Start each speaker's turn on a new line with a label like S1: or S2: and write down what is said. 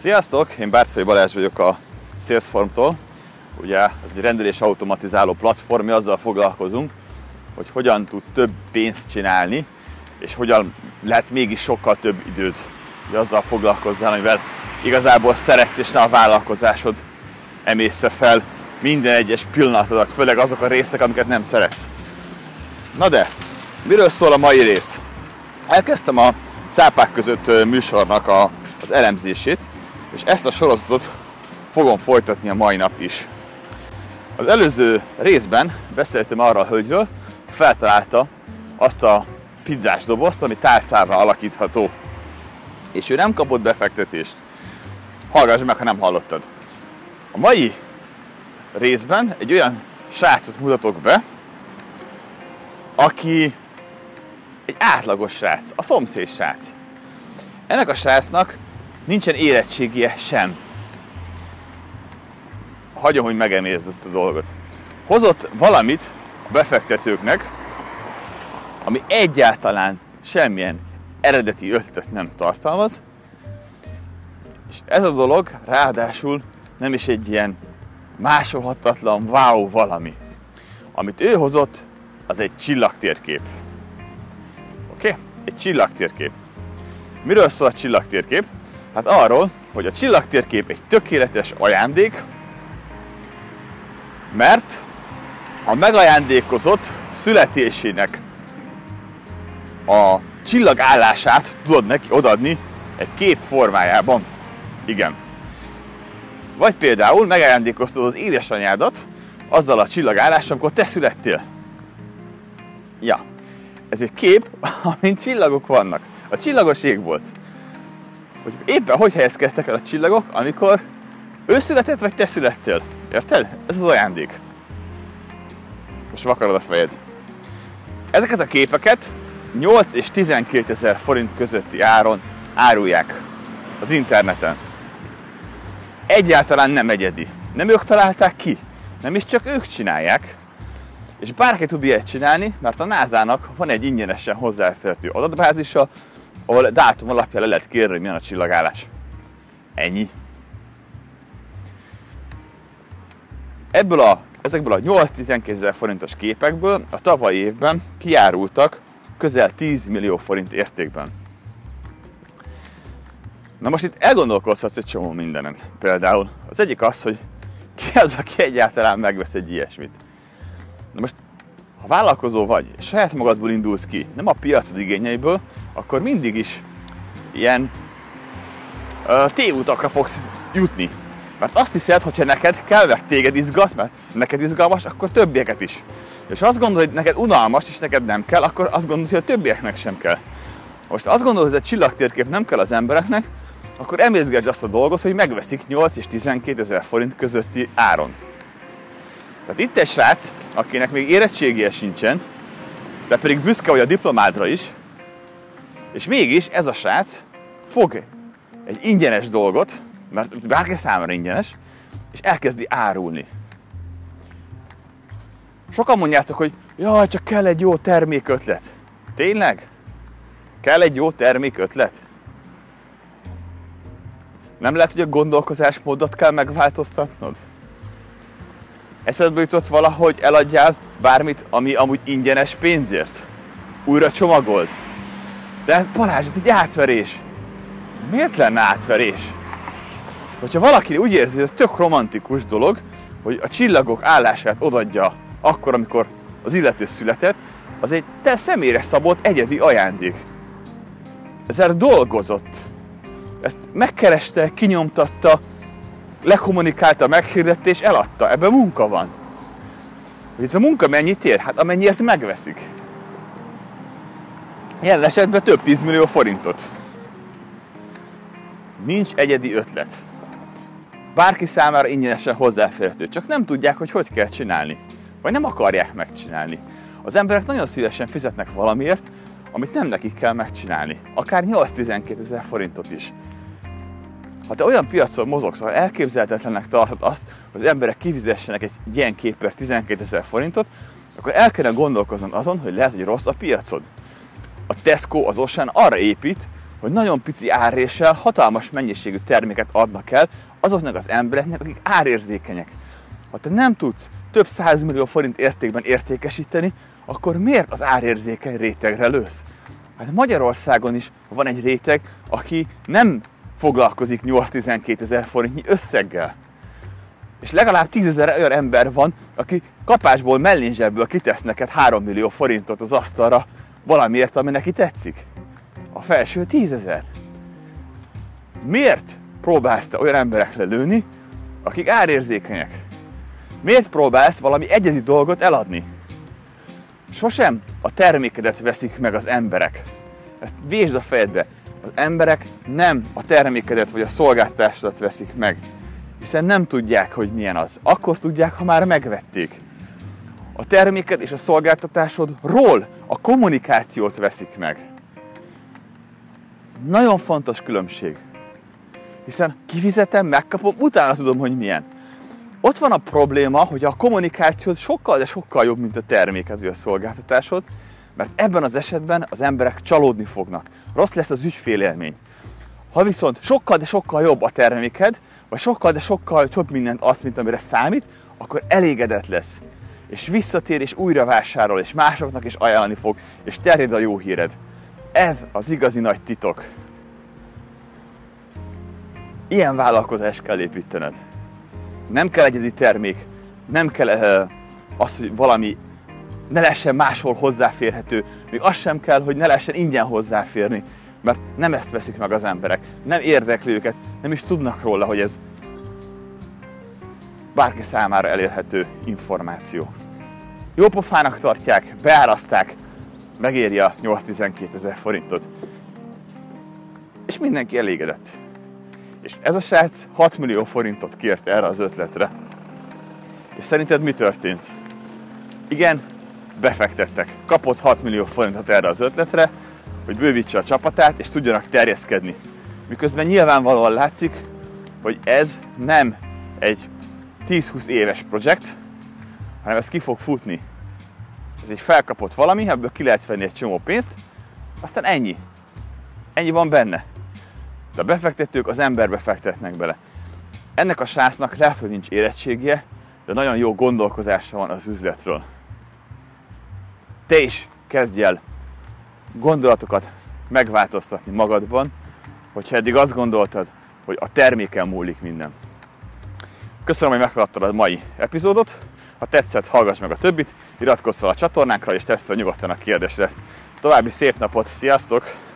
S1: Sziasztok! Én Bártfai Balázs vagyok a Salesform-tól. Ugye ez egy rendelés automatizáló platform, mi azzal foglalkozunk, hogy hogyan tudsz több pénzt csinálni, és hogyan lehet mégis sokkal több időt, hogy azzal foglalkozzál, amivel igazából szeretsz, és ne a vállalkozásod emészze fel minden egyes pillanatodat, főleg azok a részek, amiket nem szeretsz. Na de, miről szól a mai rész? Elkezdtem a cápák között műsornak a, az elemzését, és ezt a sorozatot fogom folytatni a mai nap is. Az előző részben beszéltem arra a hölgyről, hogy feltalálta azt a pizzás dobozt, ami tárcára alakítható. És ő nem kapott befektetést. Hallgass meg, ha nem hallottad. A mai részben egy olyan srácot mutatok be, aki egy átlagos srác, a szomszéd srác. Ennek a srácnak nincsen érettségie sem. Hagyom, hogy megemézd ezt a dolgot. Hozott valamit a befektetőknek, ami egyáltalán semmilyen eredeti ötletet nem tartalmaz, és ez a dolog ráadásul nem is egy ilyen másolhatatlan wow valami. Amit ő hozott, az egy csillagtérkép. Oké? Okay? Egy csillagtérkép. Miről szól a csillagtérkép? Hát arról, hogy a csillagtérkép egy tökéletes ajándék, mert a megajándékozott születésének a csillagállását tudod neki odadni egy kép formájában. Igen. Vagy például megajándékoztad az édesanyádat azzal a csillagállással, amikor te születtél. Ja, ez egy kép, amin csillagok vannak. A csillagos ég volt hogy éppen hogy helyezkedtek el a csillagok, amikor ő született, vagy te születtél. Érted? Ez az ajándék. Most vakarod a fejed. Ezeket a képeket 8 és 12 ezer forint közötti áron árulják az interneten. Egyáltalán nem egyedi. Nem ők találták ki, nem is csak ők csinálják. És bárki tud ilyet csinálni, mert a NASA-nak van egy ingyenesen hozzáférhető adatbázisa, ahol dátum alapján le lehet kérni, hogy milyen a csillagállás. Ennyi. Ebből a, ezekből a 8-12 ezer forintos képekből a tavalyi évben kiárultak közel 10 millió forint értékben. Na most itt elgondolkozhatsz egy csomó mindenen. Például az egyik az, hogy ki az, aki egyáltalán megvesz egy ilyesmit. Na most ha vállalkozó vagy, és saját magadból indulsz ki, nem a piacod igényeiből, akkor mindig is ilyen uh, tévutakra fogsz jutni. Mert azt hiszed, hogyha neked kell, mert téged izgat, mert neked izgalmas, akkor többieket is. És azt gondolod, hogy neked unalmas, és neked nem kell, akkor azt gondolod, hogy a többieknek sem kell. Most azt gondolod, hogy ez egy csillagtérkép nem kell az embereknek, akkor emészgedj azt a dolgot, hogy megveszik 8 és 12 ezer forint közötti áron. Tehát itt egy srác, akinek még érettségie sincsen, de pedig büszke vagy a diplomádra is, és mégis ez a srác fog egy ingyenes dolgot, mert bárki számára ingyenes, és elkezdi árulni. Sokan mondjátok, hogy jaj, csak kell egy jó termékötlet. Tényleg? Kell egy jó termékötlet? Nem lehet, hogy a gondolkozásmódot kell megváltoztatnod? Eszedbe jutott valahogy eladjál bármit, ami amúgy ingyenes pénzért? Újra csomagold? De ez Balázs, ez egy átverés. Miért lenne átverés? Hogyha valaki úgy érzi, hogy ez tök romantikus dolog, hogy a csillagok állását odadja akkor, amikor az illető született, az egy te személyre szabott egyedi ajándék. Ezzel dolgozott. Ezt megkereste, kinyomtatta, lekommunikálta, meghirdette és eladta. Ebben munka van. Ez a munka mennyit ér? Hát amennyiért megveszik. Jelen esetben több 10 millió forintot. Nincs egyedi ötlet. Bárki számára ingyenesen hozzáférhető, csak nem tudják, hogy hogy kell csinálni. Vagy nem akarják megcsinálni. Az emberek nagyon szívesen fizetnek valamiért, amit nem nekik kell megcsinálni. Akár 8-12 ezer forintot is. Ha te olyan piacon mozogsz, ahol elképzelhetetlennek tartod azt, hogy az emberek kifizessenek egy ilyen képért 12 ezer forintot, akkor el kellene gondolkoznod azon, hogy lehet, hogy rossz a piacod. A Tesco, az Ocean arra épít, hogy nagyon pici árréssel hatalmas mennyiségű terméket adnak el azoknak az embereknek, akik árérzékenyek. Ha te nem tudsz több százmillió forint értékben értékesíteni, akkor miért az árérzékeny rétegre lősz? Hát Magyarországon is van egy réteg, aki nem foglalkozik 8-12 ezer forintnyi összeggel. És legalább 10 ezer olyan ember van, aki kapásból, mellényzsebből kitesz neked 3 millió forintot az asztalra valamiért, ami neki tetszik. A felső 10 ezer. Miért próbálsz te olyan emberekre lőni, akik árérzékenyek? Miért próbálsz valami egyedi dolgot eladni? Sosem a termékedet veszik meg az emberek. Ezt vésd a fejedbe. Az emberek nem a termékedet vagy a szolgáltatásodat veszik meg. Hiszen nem tudják, hogy milyen az. Akkor tudják, ha már megvették. A terméked és a szolgáltatásodról a kommunikációt veszik meg. Nagyon fontos különbség. Hiszen kifizetem, megkapom, utána tudom, hogy milyen. Ott van a probléma, hogy a kommunikációd sokkal, de sokkal jobb, mint a terméked vagy a szolgáltatásod, mert ebben az esetben az emberek csalódni fognak. Rossz lesz az ügyfélélmény. Ha viszont sokkal, de sokkal jobb a terméked, vagy sokkal, de sokkal több mindent azt, mint amire számít, akkor elégedett lesz. És visszatér, és újra vásárol, és másoknak is ajánlani fog, és terjed a jó híred. Ez az igazi nagy titok. Ilyen vállalkozást kell építened. Nem kell egyedi termék, nem kell uh, az, hogy valami ne lehessen máshol hozzáférhető, még az sem kell, hogy ne lehessen ingyen hozzáférni, mert nem ezt veszik meg az emberek, nem érdekli őket, nem is tudnak róla, hogy ez bárki számára elérhető információ. Jó pofának tartják, beáraszták, megéri a 8-12 ezer forintot. És mindenki elégedett. És ez a srác 6 millió forintot kért erre az ötletre. És szerinted mi történt? Igen, befektettek. Kapott 6 millió forintot erre az ötletre, hogy bővítse a csapatát, és tudjanak terjeszkedni. Miközben nyilvánvalóan látszik, hogy ez nem egy 10-20 éves projekt, hanem ez ki fog futni. Ez egy felkapott valami, ebből ki lehet venni egy csomó pénzt, aztán ennyi. Ennyi van benne. De a befektetők az emberbe fektetnek bele. Ennek a sásznak lehet, hogy nincs érettségje, de nagyon jó gondolkozása van az üzletről. Te is kezdj el gondolatokat megváltoztatni magadban, hogyha eddig azt gondoltad, hogy a terméken múlik minden. Köszönöm, hogy meghallgattad a mai epizódot. Ha tetszett, hallgass meg a többit, iratkozz fel a csatornánkra, és tesz fel nyugodtan a kérdésre. További szép napot, sziasztok!